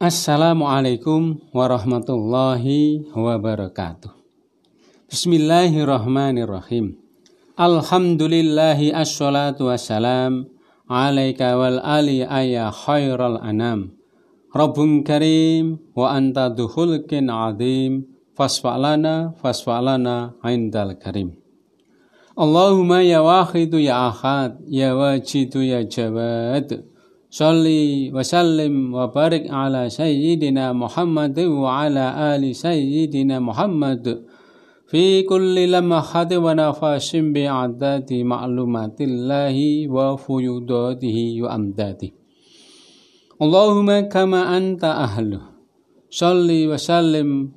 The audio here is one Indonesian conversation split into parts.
Assalamualaikum warahmatullahi wabarakatuh. Bismillahirrahmanirrahim. Alhamdulillahi assalatu wassalam alaika wal ali ayya khairal anam. Rabbun karim wa anta duhulkin azim fasfa'lana fasfa'lana indal karim. Allahumma ya wahidu ya ahad ya wajidu ya jawad Salli wa sallim wa barik ala sayyidina Muhammad wa ala ali sayyidina Muhammad fi kulli lamahati wa nafasim bi'adati ma'lumatillahi wa fuyudatihi wa amdati Allahumma kama anta ahlu Salli wa sallim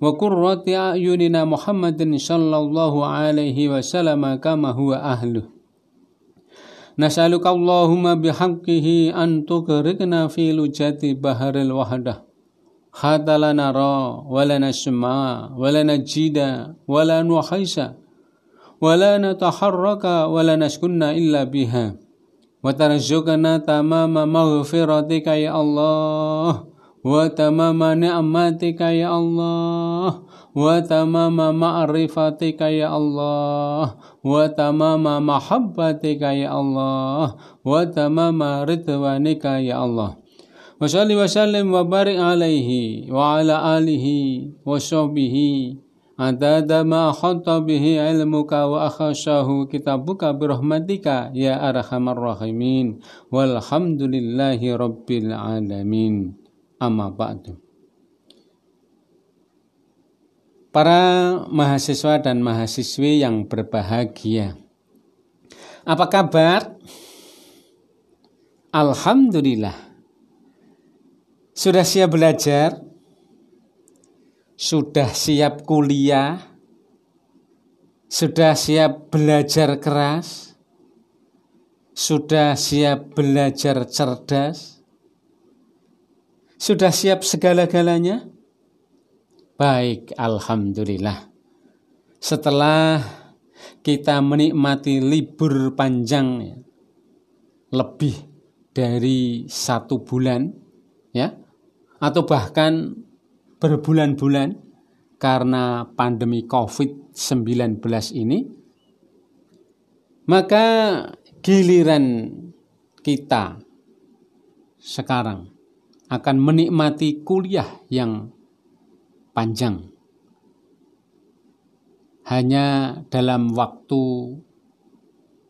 wa qurrati ayunina Muhammadin sallallahu alaihi wasallam kama huwa ahluh. Nasaluka Allahumma bihaqqihi an tukrikna fi lujati baharil wahdah. Hatta la nara wa la nasma wa la najida wa la nuhaisa wa la nataharraka wala naskunna illa biha. Wa tarzuqna tamama maghfiratika ya Allah wa tamama ni'matika ya Allah. Wa tamama ma'rifatika ya Allah. Wa tamama mahabbatika ya Allah. Wa tamama ridwanika ya Allah. Wa salli wa sallim wa barik alaihi wa ala alihi wa sahbihi. Adada ma khatta bihi ilmuka wa akhashahu kitabuka birahmatika ya arhamar rahimin walhamdulillahi rabbil alamin amma ba'du. Para mahasiswa dan mahasiswi yang berbahagia. Apa kabar? Alhamdulillah. Sudah siap belajar? Sudah siap kuliah? Sudah siap belajar keras? Sudah siap belajar cerdas? Sudah siap segala-galanya? Baik, Alhamdulillah. Setelah kita menikmati libur panjang ya, lebih dari satu bulan, ya, atau bahkan berbulan-bulan karena pandemi COVID-19 ini, maka giliran kita sekarang akan menikmati kuliah yang panjang. Hanya dalam waktu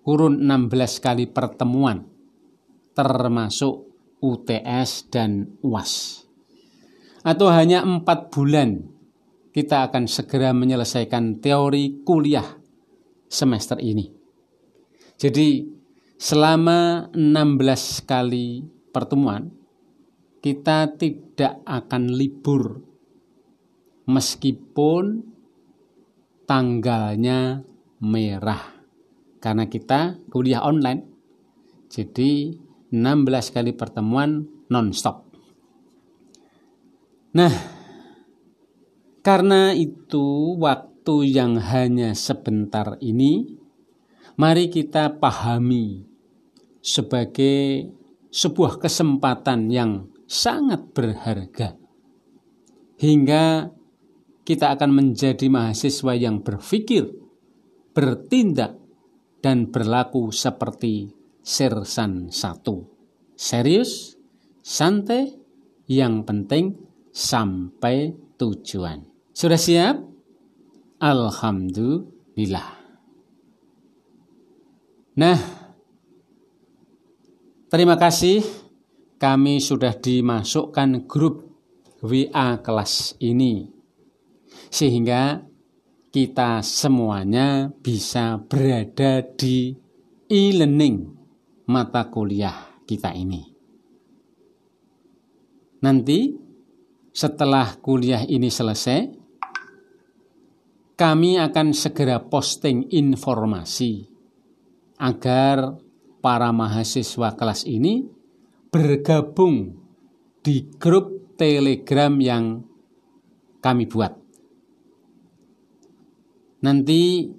kurun 16 kali pertemuan, termasuk UTS dan UAS. Atau hanya empat bulan kita akan segera menyelesaikan teori kuliah semester ini. Jadi selama 16 kali pertemuan kita tidak akan libur. Meskipun tanggalnya merah. Karena kita kuliah online. Jadi 16 kali pertemuan non-stop. Nah karena itu waktu yang hanya sebentar ini mari kita pahami sebagai sebuah kesempatan yang sangat berharga. Hingga kita akan menjadi mahasiswa yang berpikir, bertindak, dan berlaku seperti sersan satu. Serius, santai, yang penting sampai tujuan. Sudah siap? Alhamdulillah. Nah, terima kasih kami sudah dimasukkan grup WA kelas ini. Sehingga kita semuanya bisa berada di e-learning mata kuliah kita ini. Nanti setelah kuliah ini selesai, kami akan segera posting informasi agar para mahasiswa kelas ini bergabung di grup Telegram yang kami buat. Nanti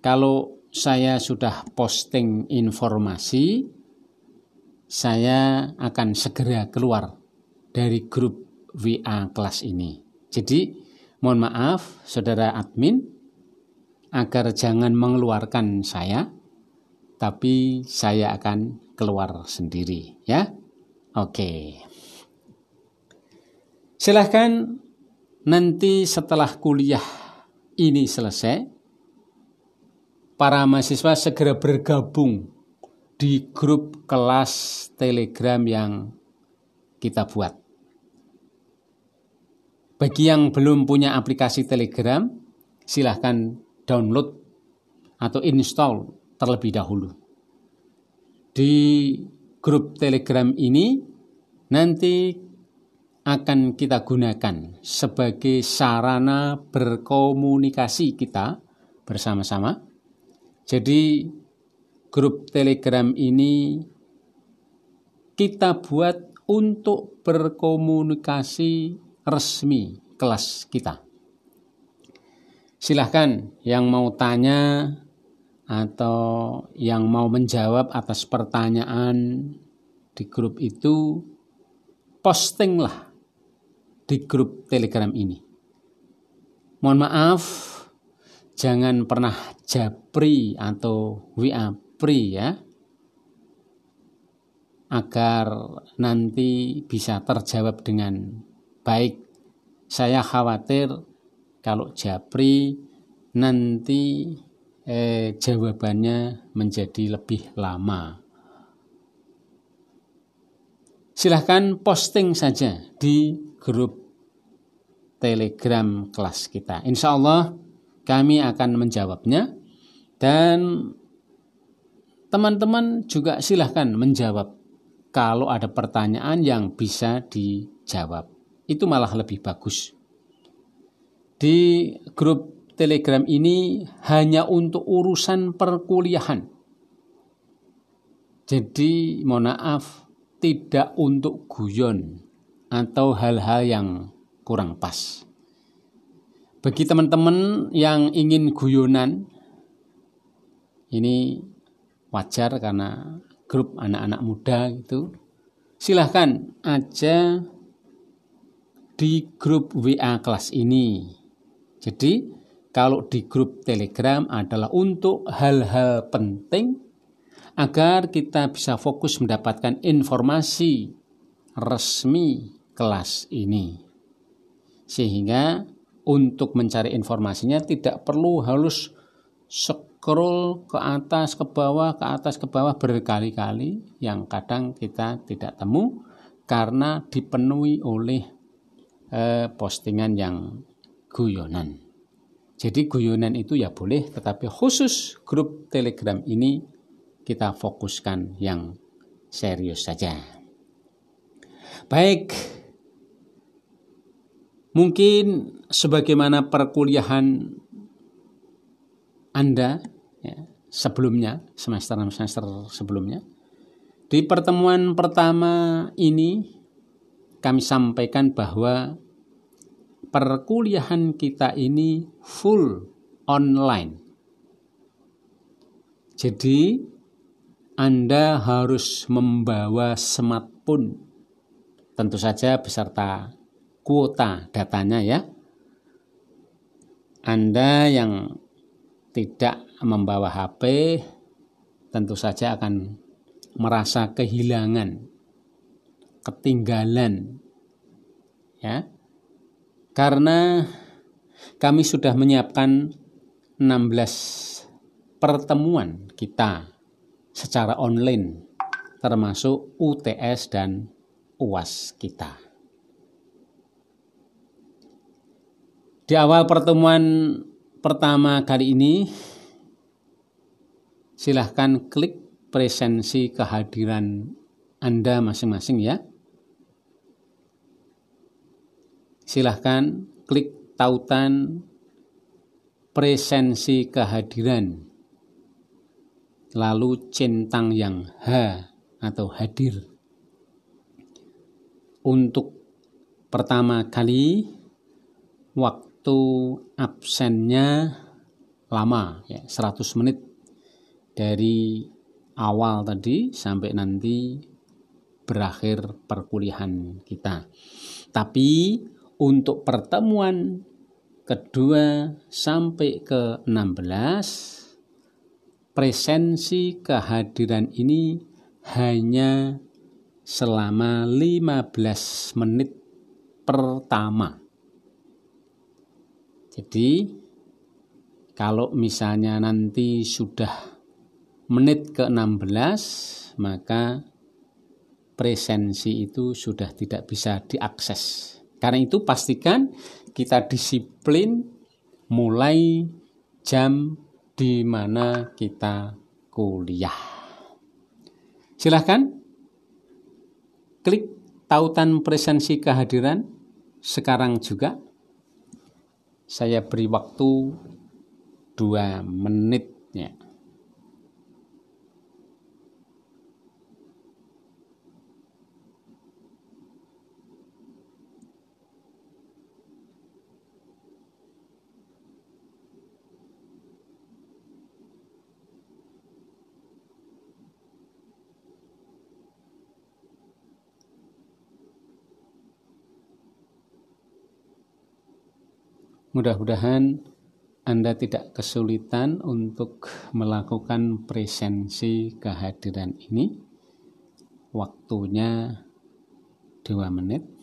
kalau saya sudah posting informasi, saya akan segera keluar dari grup WA kelas ini. Jadi, mohon maaf, saudara admin, agar jangan mengeluarkan saya, tapi saya akan keluar sendiri, ya. Oke. Silahkan nanti setelah kuliah ini selesai, para mahasiswa segera bergabung di grup kelas Telegram yang kita buat. Bagi yang belum punya aplikasi Telegram, silahkan download atau install terlebih dahulu. Di grup Telegram ini nanti akan kita gunakan sebagai sarana berkomunikasi kita bersama-sama. Jadi grup Telegram ini kita buat untuk berkomunikasi resmi kelas kita. Silahkan yang mau tanya atau yang mau menjawab atas pertanyaan di grup itu, postinglah di grup Telegram ini. Mohon maaf, jangan pernah japri atau WA pri ya, agar nanti bisa terjawab dengan baik. Saya khawatir kalau japri nanti eh, jawabannya menjadi lebih lama. Silahkan posting saja di grup telegram kelas kita. Insya Allah kami akan menjawabnya dan teman-teman juga silahkan menjawab kalau ada pertanyaan yang bisa dijawab. Itu malah lebih bagus. Di grup telegram ini hanya untuk urusan perkuliahan. Jadi mohon maaf tidak untuk guyon atau hal-hal yang kurang pas. Bagi teman-teman yang ingin guyonan, ini wajar karena grup anak-anak muda itu, silahkan aja di grup WA kelas ini. Jadi kalau di grup Telegram adalah untuk hal-hal penting agar kita bisa fokus mendapatkan informasi resmi kelas ini sehingga untuk mencari informasinya tidak perlu harus scroll ke atas ke bawah ke atas ke bawah berkali-kali yang kadang kita tidak temu karena dipenuhi oleh eh, postingan yang guyonan. Jadi guyonan itu ya boleh tetapi khusus grup Telegram ini kita fokuskan yang serius saja. Baik, Mungkin sebagaimana perkuliahan Anda ya, sebelumnya, semester-semester sebelumnya, di pertemuan pertama ini kami sampaikan bahwa perkuliahan kita ini full online. Jadi Anda harus membawa smartphone tentu saja beserta kuota datanya ya. Anda yang tidak membawa HP tentu saja akan merasa kehilangan, ketinggalan ya. Karena kami sudah menyiapkan 16 pertemuan kita secara online termasuk UTS dan UAS kita. Di awal pertemuan pertama kali ini, silahkan klik presensi kehadiran Anda masing-masing ya. Silahkan klik tautan presensi kehadiran, lalu centang yang H atau hadir. Untuk pertama kali, waktu absennya lama ya 100 menit dari awal tadi sampai nanti berakhir perkuliahan kita. Tapi untuk pertemuan kedua sampai ke 16 presensi kehadiran ini hanya selama 15 menit pertama. Jadi kalau misalnya nanti sudah menit ke-16 maka presensi itu sudah tidak bisa diakses. Karena itu pastikan kita disiplin mulai jam di mana kita kuliah. Silahkan klik tautan presensi kehadiran sekarang juga. Saya beri waktu dua menit ya. Mudah-mudahan Anda tidak kesulitan untuk melakukan presensi kehadiran ini. Waktunya dua menit.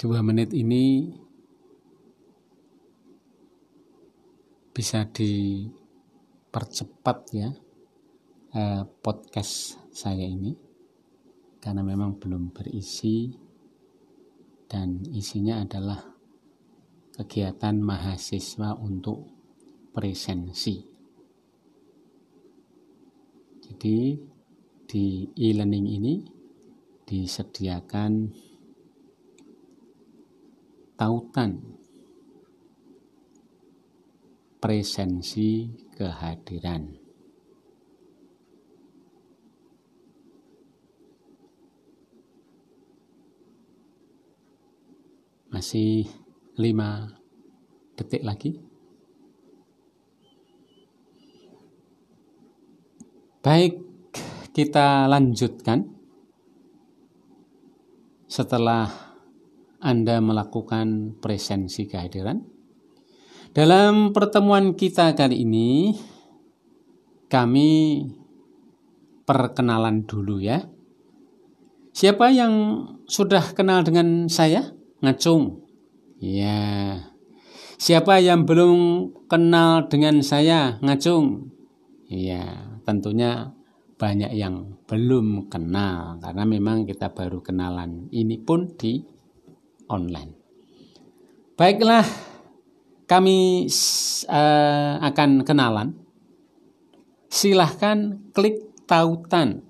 Dua menit ini bisa dipercepat ya eh, podcast saya ini karena memang belum berisi dan isinya adalah kegiatan mahasiswa untuk presensi. Jadi di e-learning ini disediakan tautan presensi kehadiran. Masih lima detik lagi. Baik, kita lanjutkan. Setelah anda melakukan presensi kehadiran. Dalam pertemuan kita kali ini, kami perkenalan dulu ya. Siapa yang sudah kenal dengan saya? Ngacung. Ya. Siapa yang belum kenal dengan saya? Ngacung. Ya, tentunya banyak yang belum kenal karena memang kita baru kenalan. Ini pun di online. Baiklah, kami uh, akan kenalan. Silahkan klik tautan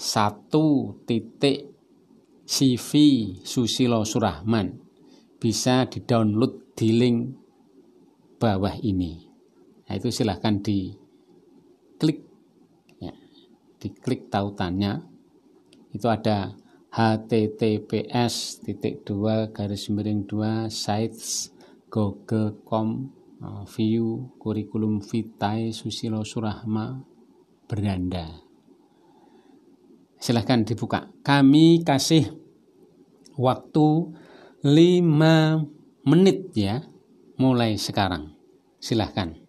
satu titik CV Susilo Surahman bisa di-download di link bawah ini. Nah, itu silahkan diklik ya, diklik tautannya. Itu ada https titik dua garis miring dua sites google.com uh, view kurikulum vitae Susilo Surahma beranda silahkan dibuka. Kami kasih waktu 5 menit ya mulai sekarang. Silahkan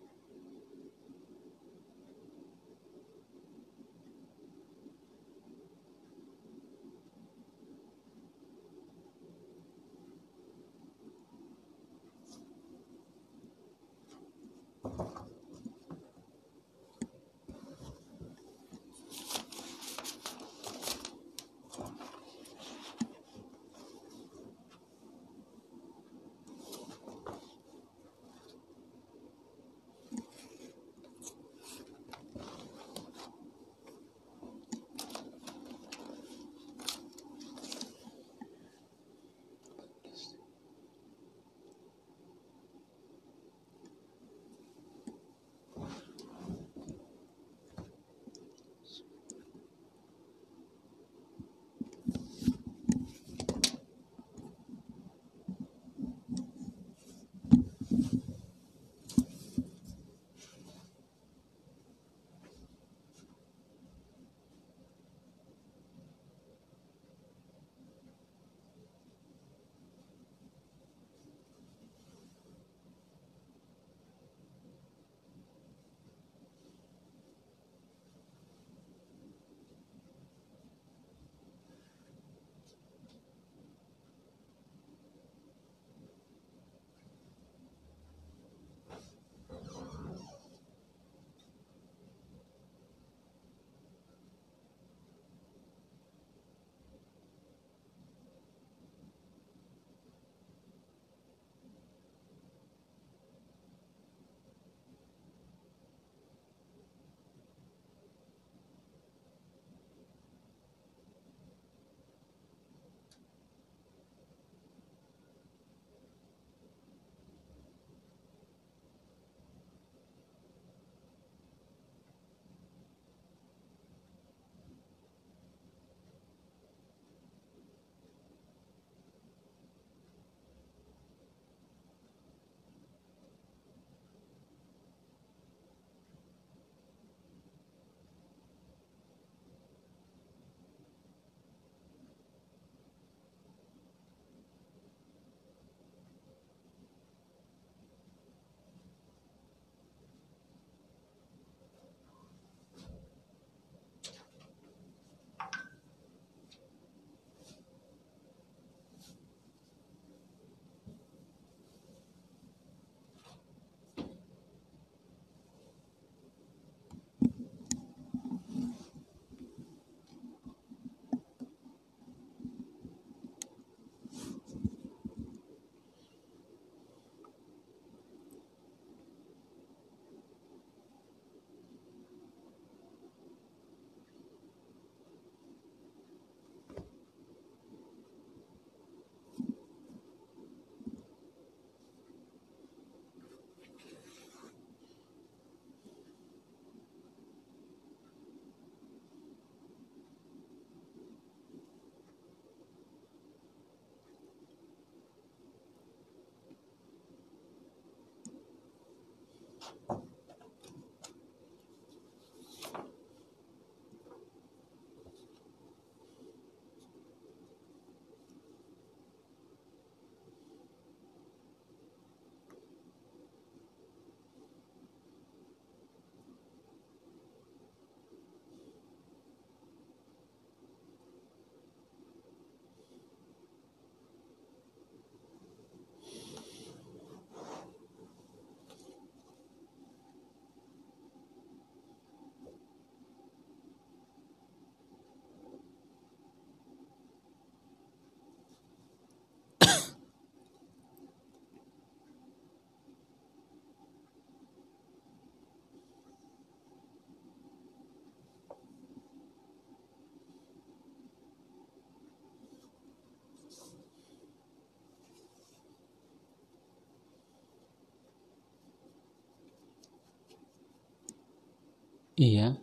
Iya,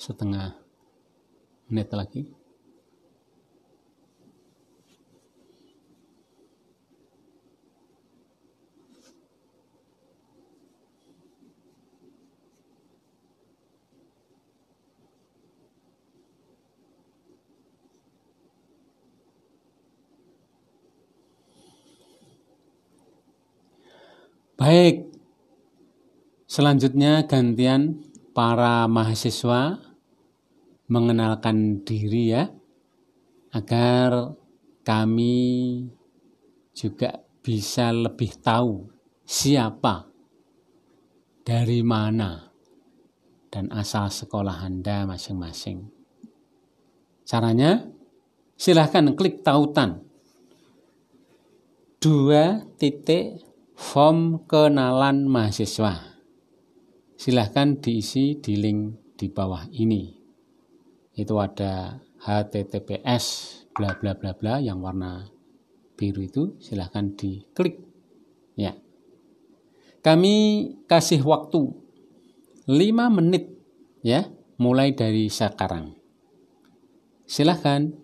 setengah menit lagi. Baik, selanjutnya gantian para mahasiswa mengenalkan diri ya agar kami juga bisa lebih tahu siapa dari mana dan asal sekolah Anda masing-masing. Caranya silahkan klik tautan dua titik form kenalan mahasiswa silahkan diisi di link di bawah ini. Itu ada HTTPS bla bla bla bla yang warna biru itu silahkan diklik. Ya. Kami kasih waktu 5 menit ya, mulai dari sekarang. Silahkan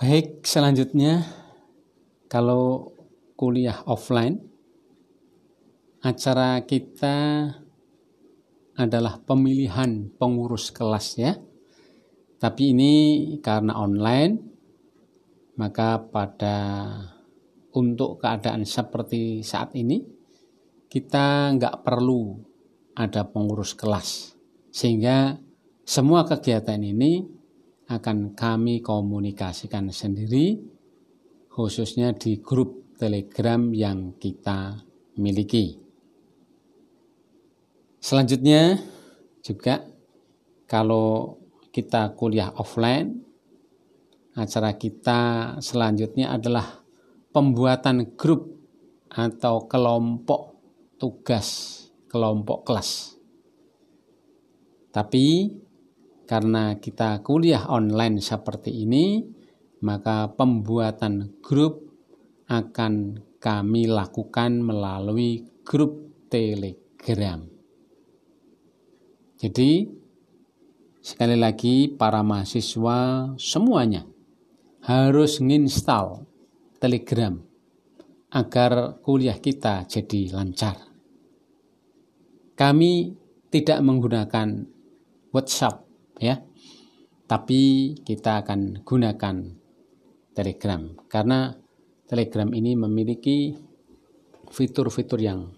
Baik, selanjutnya kalau kuliah offline acara kita adalah pemilihan pengurus kelas ya. Tapi ini karena online maka pada untuk keadaan seperti saat ini kita nggak perlu ada pengurus kelas sehingga semua kegiatan ini akan kami komunikasikan sendiri khususnya di grup telegram yang kita miliki selanjutnya juga kalau kita kuliah offline acara kita selanjutnya adalah pembuatan grup atau kelompok tugas kelompok kelas. Tapi karena kita kuliah online seperti ini, maka pembuatan grup akan kami lakukan melalui grup Telegram. Jadi, sekali lagi para mahasiswa semuanya harus menginstal Telegram agar kuliah kita jadi lancar. Kami tidak menggunakan WhatsApp ya. Tapi kita akan gunakan Telegram karena Telegram ini memiliki fitur-fitur yang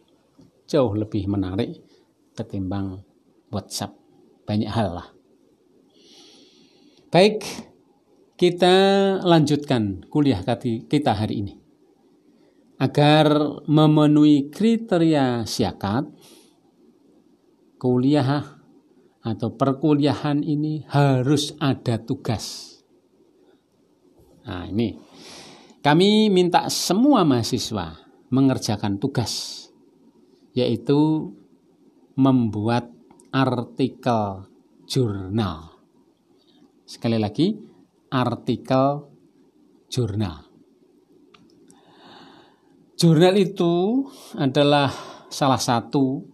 jauh lebih menarik ketimbang WhatsApp. Banyak hal lah. Baik, kita lanjutkan kuliah kita hari ini. Agar memenuhi kriteria syakat, kuliah atau perkuliahan ini harus ada tugas. Nah, ini kami minta semua mahasiswa mengerjakan tugas yaitu membuat artikel jurnal. Sekali lagi, artikel jurnal. Jurnal itu adalah salah satu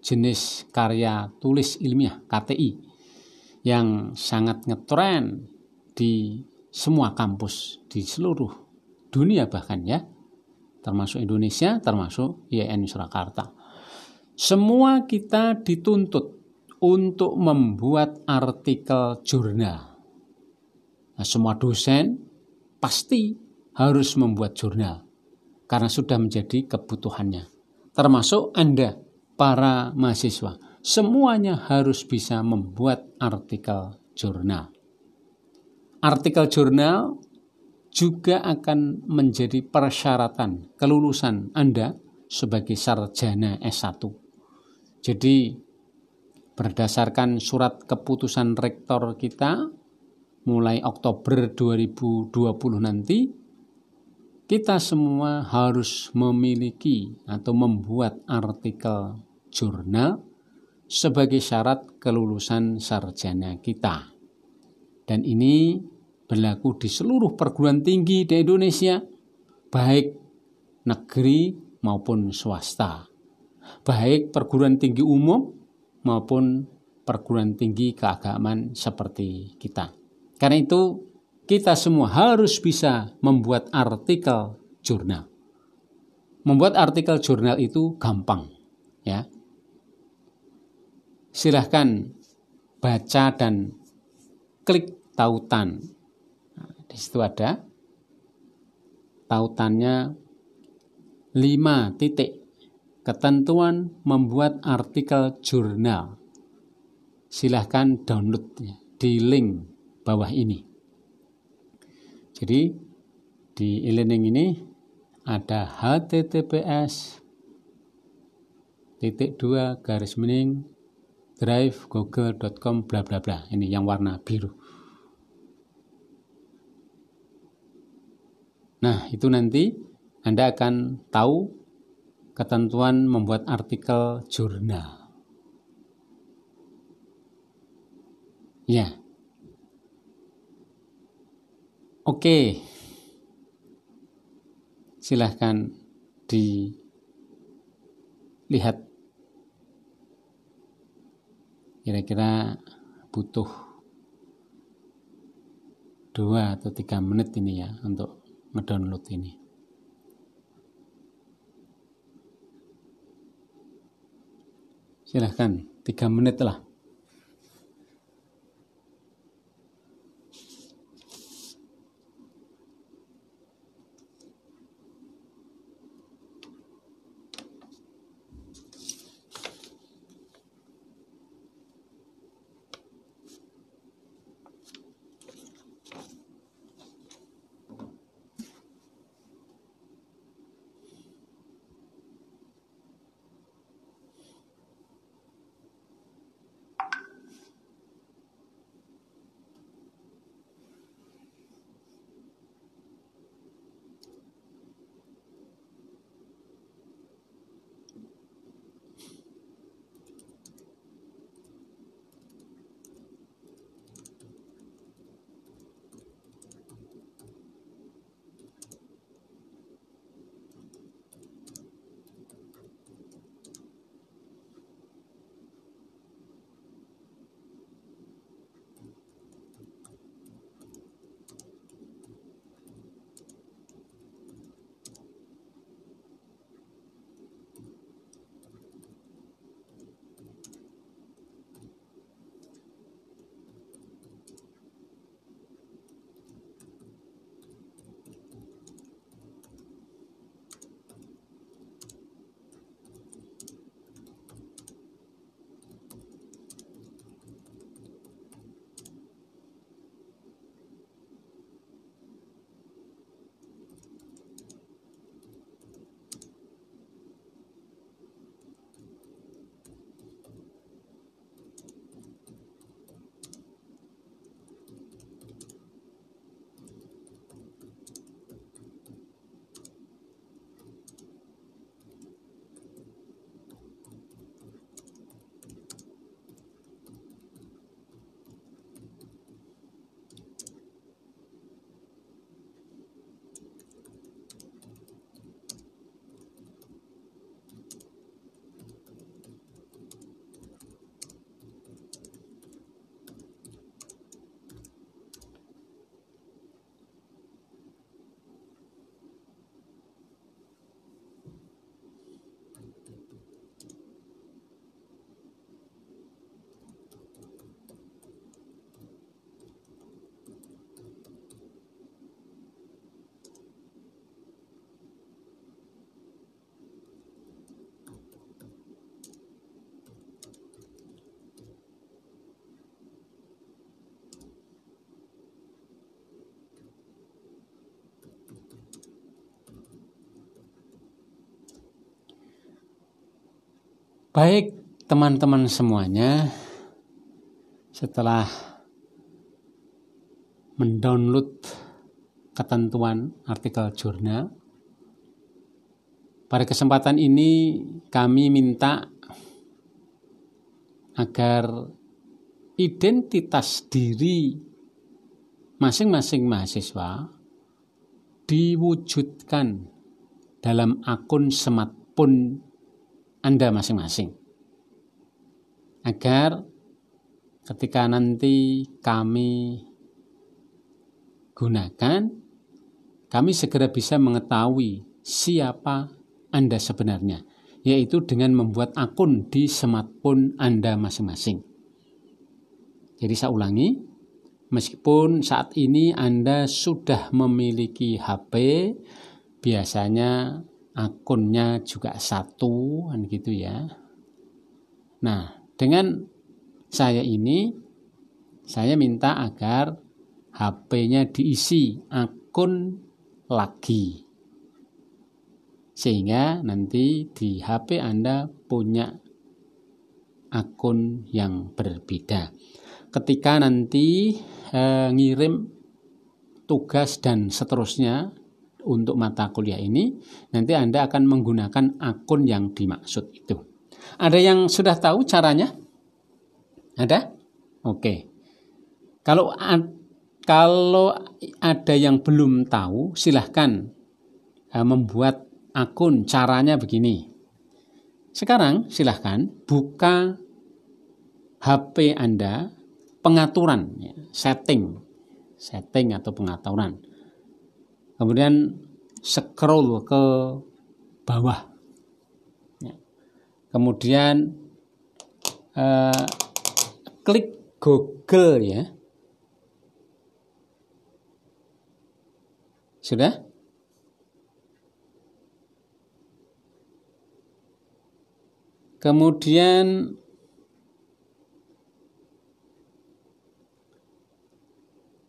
jenis karya tulis ilmiah KTI yang sangat ngetren di semua kampus di seluruh dunia bahkan ya. Termasuk Indonesia termasuk IAIN Surakarta. Semua kita dituntut untuk membuat artikel jurnal. Nah, semua dosen pasti harus membuat jurnal karena sudah menjadi kebutuhannya. Termasuk Anda, para mahasiswa. Semuanya harus bisa membuat artikel jurnal. Artikel jurnal juga akan menjadi persyaratan kelulusan Anda sebagai sarjana S1. Jadi berdasarkan surat keputusan rektor kita mulai Oktober 2020 nanti kita semua harus memiliki atau membuat artikel jurnal sebagai syarat kelulusan sarjana kita. Dan ini berlaku di seluruh perguruan tinggi di Indonesia, baik negeri maupun swasta, baik perguruan tinggi umum maupun perguruan tinggi keagamaan seperti kita. Karena itu kita semua harus bisa membuat artikel jurnal. Membuat artikel jurnal itu gampang, ya. Silahkan baca dan klik tautan. Nah, di situ ada tautannya 5 titik ketentuan membuat artikel jurnal. Silahkan download di link bawah ini. Jadi di e-learning ini ada https titik dua garis miring drive google.com bla bla bla. Ini yang warna biru. Nah itu nanti anda akan tahu ketentuan membuat artikel jurnal. Ya. Oke, silahkan dilihat kira-kira butuh dua atau tiga menit ini ya untuk ngedownload ini. Silahkan, tiga menit lah. Baik teman-teman semuanya, setelah mendownload ketentuan artikel jurnal, pada kesempatan ini kami minta agar identitas diri masing-masing mahasiswa diwujudkan dalam akun smartphone anda masing-masing. Agar ketika nanti kami gunakan, kami segera bisa mengetahui siapa Anda sebenarnya, yaitu dengan membuat akun di smartphone Anda masing-masing. Jadi saya ulangi, meskipun saat ini Anda sudah memiliki HP, biasanya akunnya juga satu kan gitu ya. Nah, dengan saya ini saya minta agar HP-nya diisi akun lagi. Sehingga nanti di HP Anda punya akun yang berbeda. Ketika nanti eh, ngirim tugas dan seterusnya untuk mata kuliah ini, nanti Anda akan menggunakan akun yang dimaksud itu. Ada yang sudah tahu caranya? Ada? Oke. Kalau kalau ada yang belum tahu, silahkan uh, membuat akun. Caranya begini. Sekarang silahkan buka HP Anda, pengaturan, ya, setting. setting atau pengaturan. Kemudian scroll ke bawah. Ya. Kemudian uh, klik Google ya. Sudah? Kemudian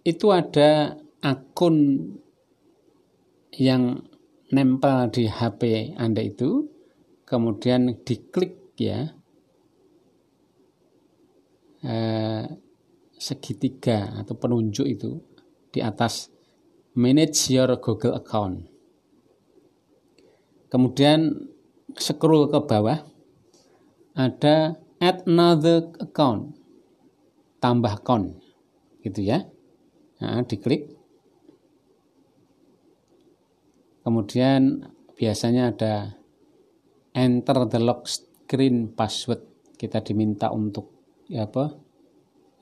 itu ada akun yang nempel di HP Anda itu, kemudian diklik ya, eh, segitiga atau penunjuk itu di atas manage your Google account. Kemudian scroll ke bawah, ada add another account tambah account gitu ya nah, diklik kemudian biasanya ada enter the lock screen password kita diminta untuk ya apa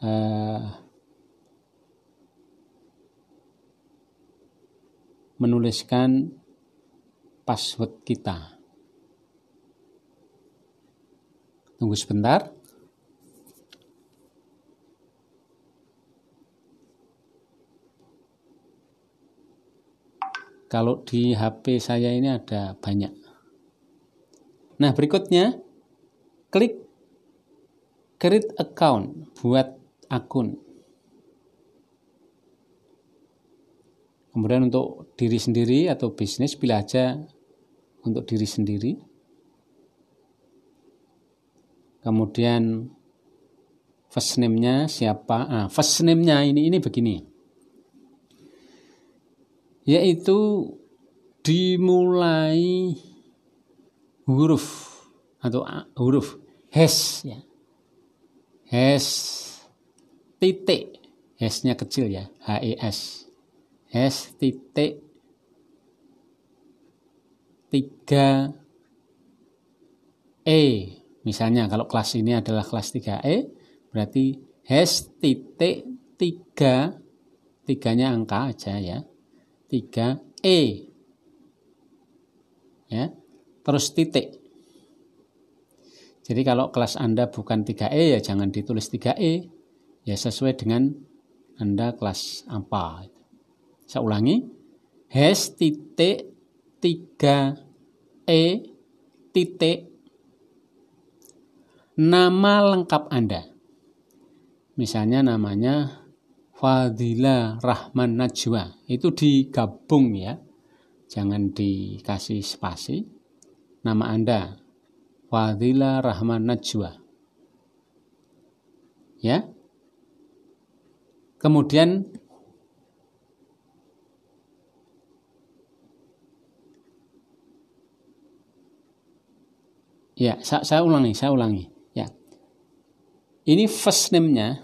uh, menuliskan password kita Tunggu sebentar. Kalau di HP saya ini ada banyak. Nah, berikutnya klik create account, buat akun. Kemudian untuk diri sendiri atau bisnis pilih aja untuk diri sendiri kemudian first name-nya siapa ah, first name-nya ini ini begini yaitu dimulai huruf atau huruf hes ya. Hes titik. Hesnya kecil ya h e s. Hes titik tiga e. Misalnya kalau kelas ini adalah kelas 3E, berarti hash titik 3, tiganya angka aja ya, 3E. Ya, terus titik. Jadi kalau kelas Anda bukan 3E ya jangan ditulis 3E, ya sesuai dengan Anda kelas apa. Saya ulangi, hash titik 3E titik nama lengkap Anda. Misalnya namanya Fadila Rahman Najwa. Itu digabung ya. Jangan dikasih spasi. Nama Anda Fadila Rahman Najwa. Ya. Kemudian Ya, saya, saya ulangi, saya ulangi. Ini first name-nya,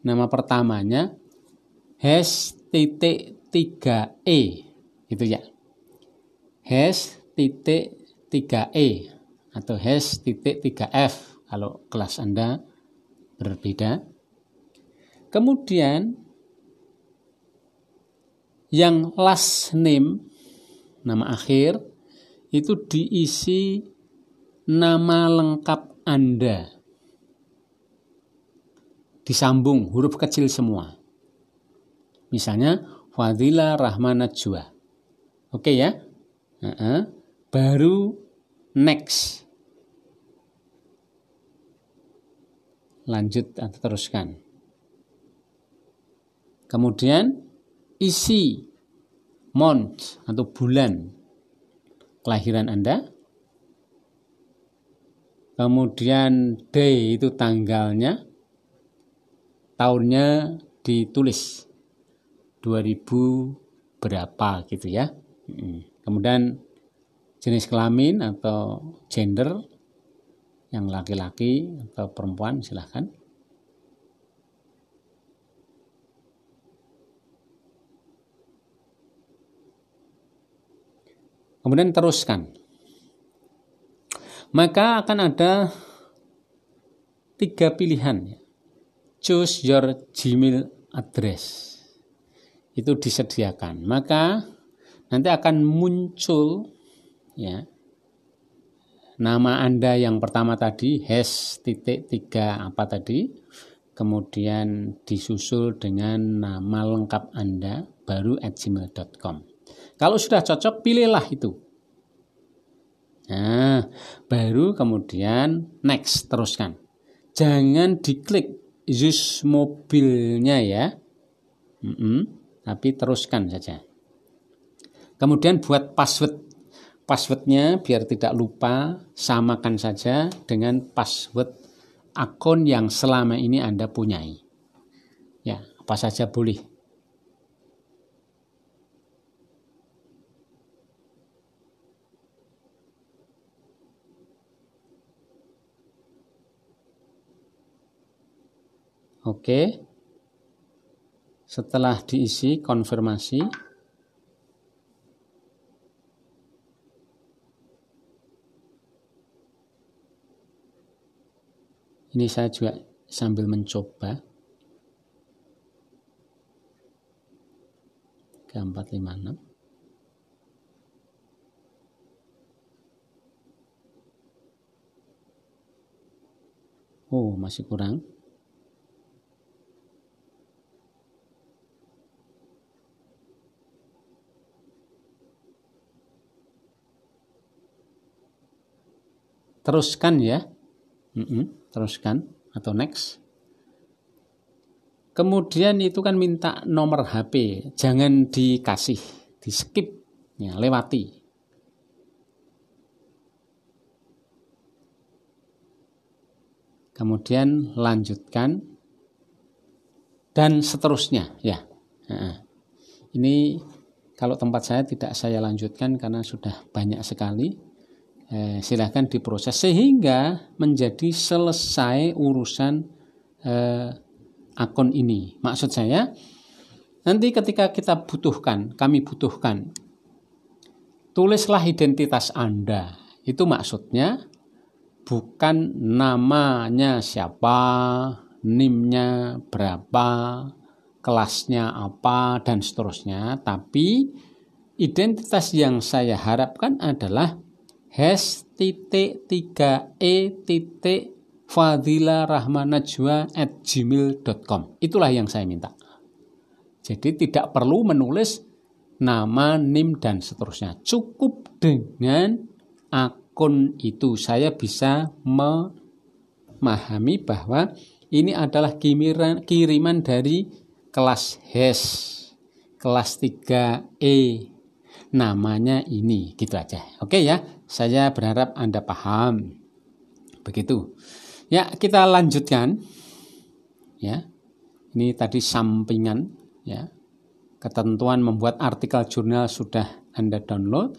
nama pertamanya hash titik 3E, gitu ya. Hash titik 3E atau hash titik 3F kalau kelas Anda berbeda. Kemudian yang last name, nama akhir, itu diisi nama lengkap Anda disambung huruf kecil semua. Misalnya Fadila Rahman Najwa. Oke ya. Uh -uh. Baru next. Lanjut atau teruskan. Kemudian isi month atau bulan kelahiran Anda. Kemudian day itu tanggalnya tahunnya ditulis 2000 berapa gitu ya. Kemudian jenis kelamin atau gender yang laki-laki atau perempuan silahkan. Kemudian teruskan. Maka akan ada tiga pilihan. Choose your Gmail address. Itu disediakan. Maka nanti akan muncul ya nama Anda yang pertama tadi hash titik tiga apa tadi kemudian disusul dengan nama lengkap Anda baru at gmail.com kalau sudah cocok pilihlah itu. Nah baru kemudian next teruskan. Jangan diklik use mobilnya ya. Mm -mm, tapi teruskan saja. Kemudian buat password. Passwordnya biar tidak lupa samakan saja dengan password akun yang selama ini Anda punyai. Ya apa saja boleh Oke. Setelah diisi konfirmasi. Ini saya juga sambil mencoba. Ke 456. Oh, masih kurang. Teruskan ya. Mm -mm, teruskan. Atau next. Kemudian itu kan minta nomor HP jangan dikasih di skip ya lewati. Kemudian lanjutkan. Dan seterusnya ya. Ini kalau tempat saya tidak saya lanjutkan karena sudah banyak sekali eh, silahkan diproses sehingga menjadi selesai urusan eh, akun ini. Maksud saya nanti ketika kita butuhkan, kami butuhkan, tulislah identitas Anda. Itu maksudnya bukan namanya siapa, nimnya berapa, kelasnya apa, dan seterusnya. Tapi identitas yang saya harapkan adalah hash titik 3 e titik fadila rahmanajwa at gmail.com itulah yang saya minta. Jadi tidak perlu menulis nama, NIM, dan seterusnya. Cukup dengan akun itu. Saya bisa memahami bahwa ini adalah kiriman, kiriman dari kelas hash kelas 3E namanya ini gitu aja. Oke ya saya berharap Anda paham. Begitu. Ya, kita lanjutkan. Ya. Ini tadi sampingan ya. Ketentuan membuat artikel jurnal sudah Anda download.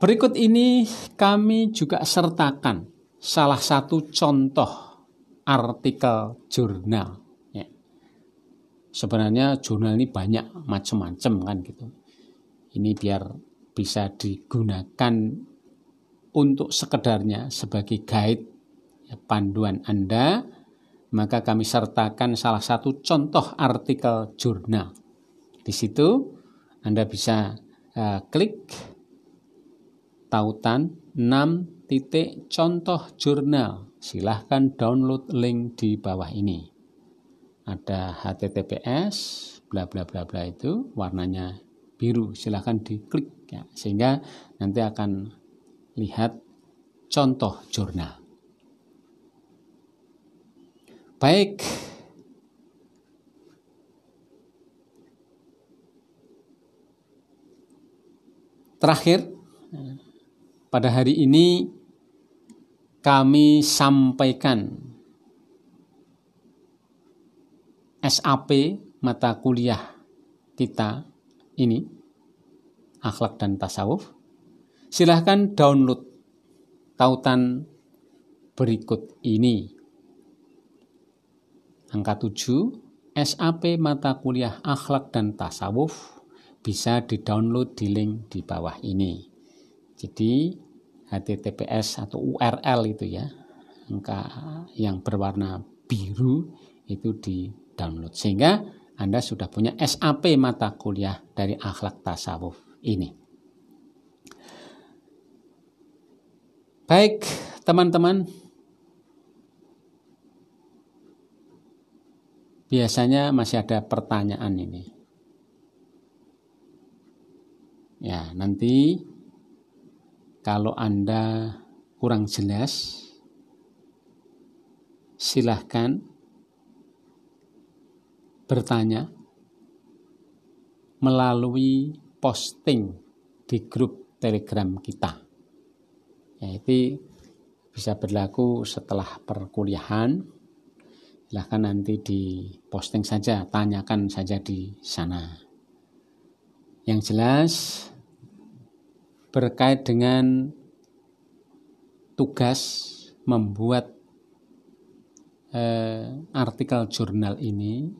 Berikut ini kami juga sertakan salah satu contoh artikel jurnal. Ya. Sebenarnya jurnal ini banyak macam-macam kan gitu. Ini biar bisa digunakan untuk sekedarnya sebagai guide ya, panduan Anda, maka kami sertakan salah satu contoh artikel jurnal. Di situ Anda bisa uh, klik tautan 6 titik contoh jurnal. Silahkan download link di bawah ini. Ada HTTPS, bla bla bla bla itu warnanya biru. Silahkan diklik ya, sehingga nanti akan lihat contoh jurnal. Baik, terakhir pada hari ini kami sampaikan SAP mata kuliah kita ini akhlak dan tasawuf, silahkan download tautan berikut ini. Angka 7, SAP mata kuliah akhlak dan tasawuf bisa di-download di link di bawah ini. Jadi HTTPS atau URL itu ya, angka yang berwarna biru itu di download sehingga Anda sudah punya SAP mata kuliah dari akhlak tasawuf ini. Baik, teman-teman. Biasanya masih ada pertanyaan ini. Ya, nanti kalau Anda kurang jelas, silahkan bertanya melalui posting di grup telegram kita. Ya, itu bisa berlaku setelah perkuliahan. Silahkan nanti di posting saja, tanyakan saja di sana. Yang jelas berkait dengan tugas membuat eh, artikel jurnal ini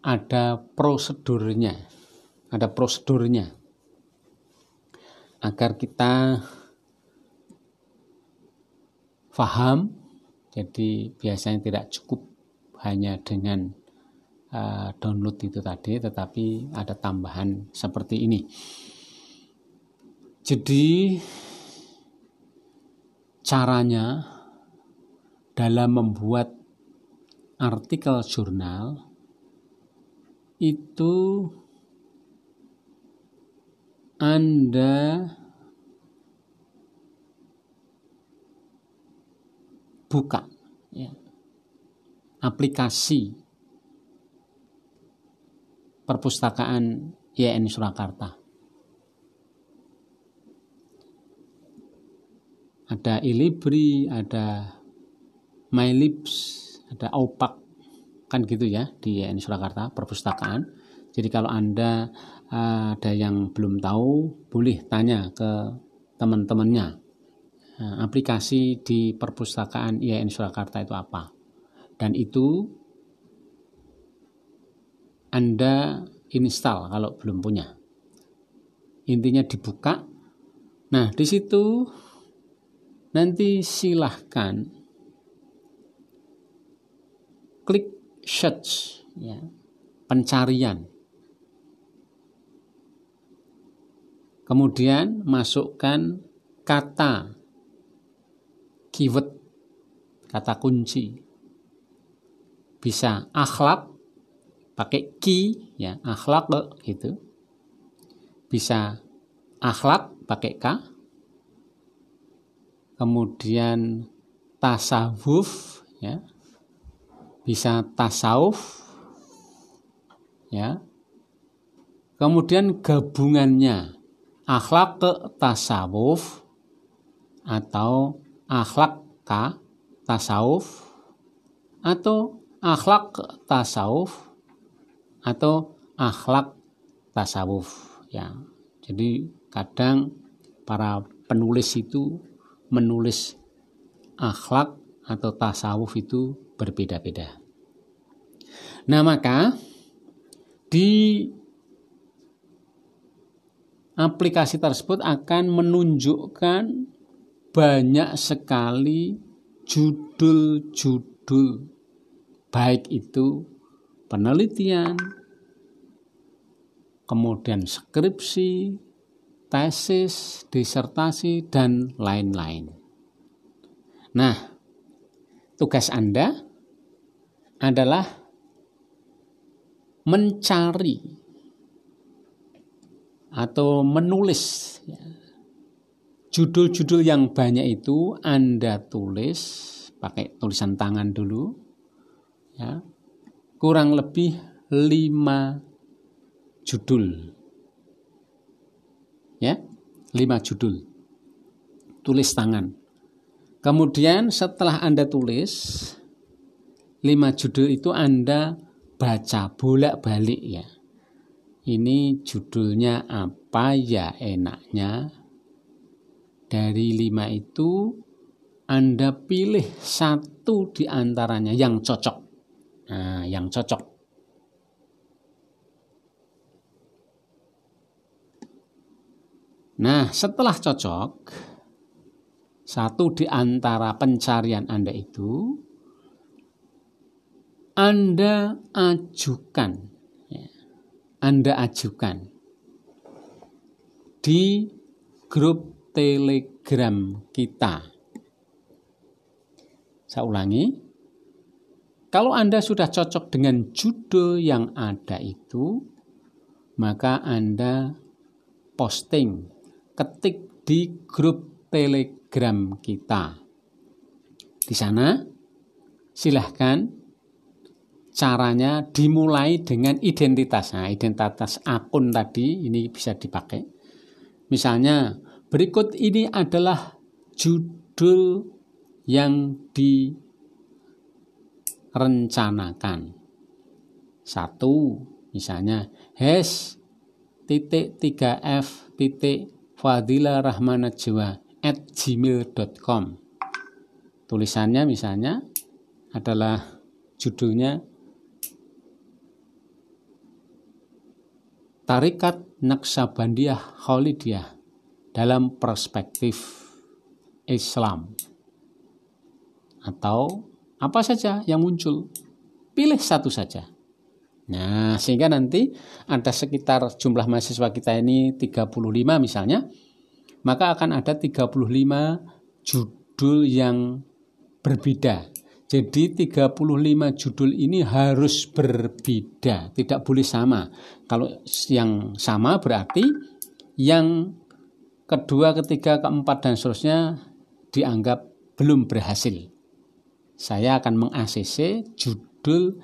ada prosedurnya, ada prosedurnya agar kita faham. Jadi biasanya tidak cukup hanya dengan uh, download itu tadi, tetapi ada tambahan seperti ini. Jadi caranya dalam membuat artikel jurnal itu Anda buka ya, aplikasi perpustakaan YN Surakarta. Ada Ilibri, ada MyLips, ada OPAK kan gitu ya di YN Surakarta perpustakaan. Jadi kalau Anda ada yang belum tahu boleh tanya ke teman-temannya. Uh, aplikasi di perpustakaan IAIN Surakarta itu apa? Dan itu Anda install kalau belum punya. Intinya dibuka. Nah, di situ nanti silahkan klik search ya, pencarian. Kemudian masukkan kata keyword kata kunci. Bisa akhlak pakai ki ya, akhlak gitu. Bisa akhlak pakai k. Kemudian tasawuf ya, bisa tasawuf ya kemudian gabungannya akhlak ke tasawuf atau akhlak ke tasawuf atau akhlak tasawuf atau akhlak tasawuf ya jadi kadang para penulis itu menulis akhlak atau tasawuf itu berbeda-beda. Nah, maka di aplikasi tersebut akan menunjukkan banyak sekali judul-judul baik itu penelitian, kemudian skripsi, tesis, disertasi, dan lain-lain. Nah, tugas Anda adalah mencari atau menulis. Judul-judul yang banyak itu Anda tulis pakai tulisan tangan dulu ya. Kurang lebih lima judul. Ya lima judul. Tulis tangan. Kemudian setelah Anda tulis lima judul itu Anda baca bolak-balik ya. Ini judulnya apa ya enaknya. Dari lima itu Anda pilih satu di antaranya yang cocok. Nah, yang cocok. Nah, setelah cocok, satu di antara pencarian Anda itu Anda ajukan, Anda ajukan di grup Telegram kita. Saya ulangi, kalau Anda sudah cocok dengan judul yang ada itu, maka Anda posting, ketik di grup Telegram kita. Di sana silahkan caranya dimulai dengan identitas. Nah, identitas akun tadi ini bisa dipakai. Misalnya, berikut ini adalah judul yang direncanakan. Satu, misalnya, hash titik 3f titik fadila rahmanajwa at gmail.com tulisannya misalnya adalah judulnya Tarikat Naksabandiyah Khalidiyah dalam perspektif Islam. Atau apa saja yang muncul? Pilih satu saja. Nah sehingga nanti ada sekitar jumlah mahasiswa kita ini 35 misalnya maka akan ada 35 judul yang berbeda jadi 35 judul ini harus berbeda, tidak boleh sama. Kalau yang sama berarti yang kedua, ketiga, keempat dan seterusnya dianggap belum berhasil. Saya akan meng-ACC judul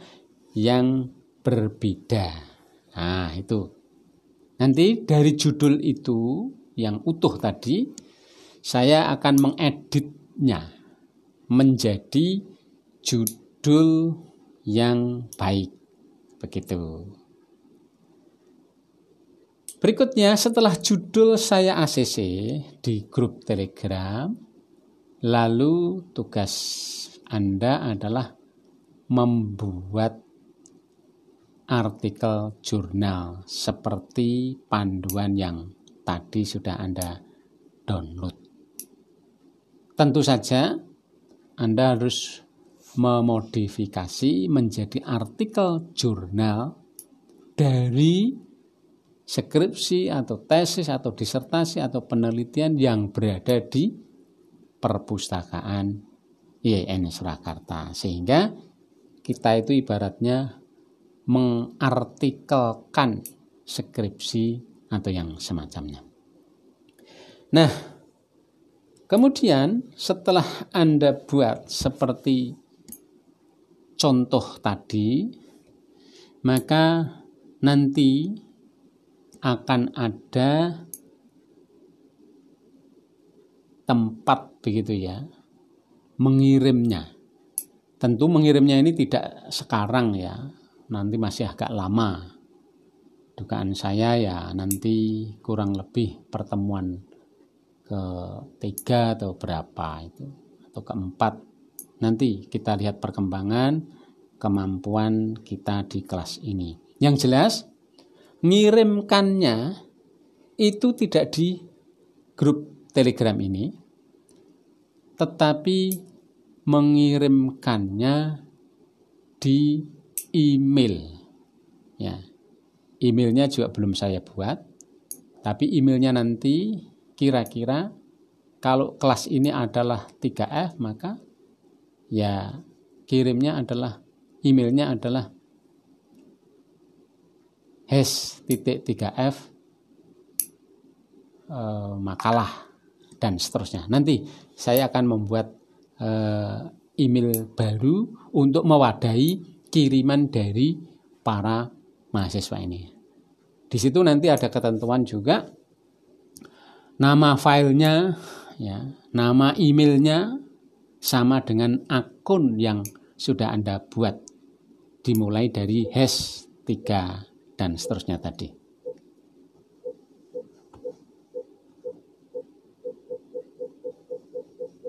yang berbeda. Nah, itu. Nanti dari judul itu yang utuh tadi saya akan mengeditnya menjadi judul yang baik. Begitu. Berikutnya setelah judul saya ACC di grup Telegram, lalu tugas Anda adalah membuat artikel jurnal seperti panduan yang tadi sudah Anda download. Tentu saja Anda harus memodifikasi menjadi artikel jurnal dari skripsi atau tesis atau disertasi atau penelitian yang berada di perpustakaan IAIN Surakarta sehingga kita itu ibaratnya mengartikelkan skripsi atau yang semacamnya. Nah, kemudian setelah Anda buat seperti contoh tadi, maka nanti akan ada tempat begitu ya mengirimnya. Tentu mengirimnya ini tidak sekarang ya, nanti masih agak lama. Dugaan saya ya nanti kurang lebih pertemuan ketiga atau berapa itu atau keempat Nanti kita lihat perkembangan kemampuan kita di kelas ini. Yang jelas, ngirimkannya itu tidak di grup Telegram ini, tetapi mengirimkannya di email. Ya, emailnya juga belum saya buat, tapi emailnya nanti kira-kira kalau kelas ini adalah 3F maka ya kirimnya adalah emailnya adalah hash titik 3f e, makalah dan seterusnya. Nanti saya akan membuat e, email baru untuk mewadahi kiriman dari para mahasiswa ini. Di situ nanti ada ketentuan juga nama filenya, ya, nama emailnya, sama dengan akun yang sudah Anda buat dimulai dari hash 3 dan seterusnya tadi.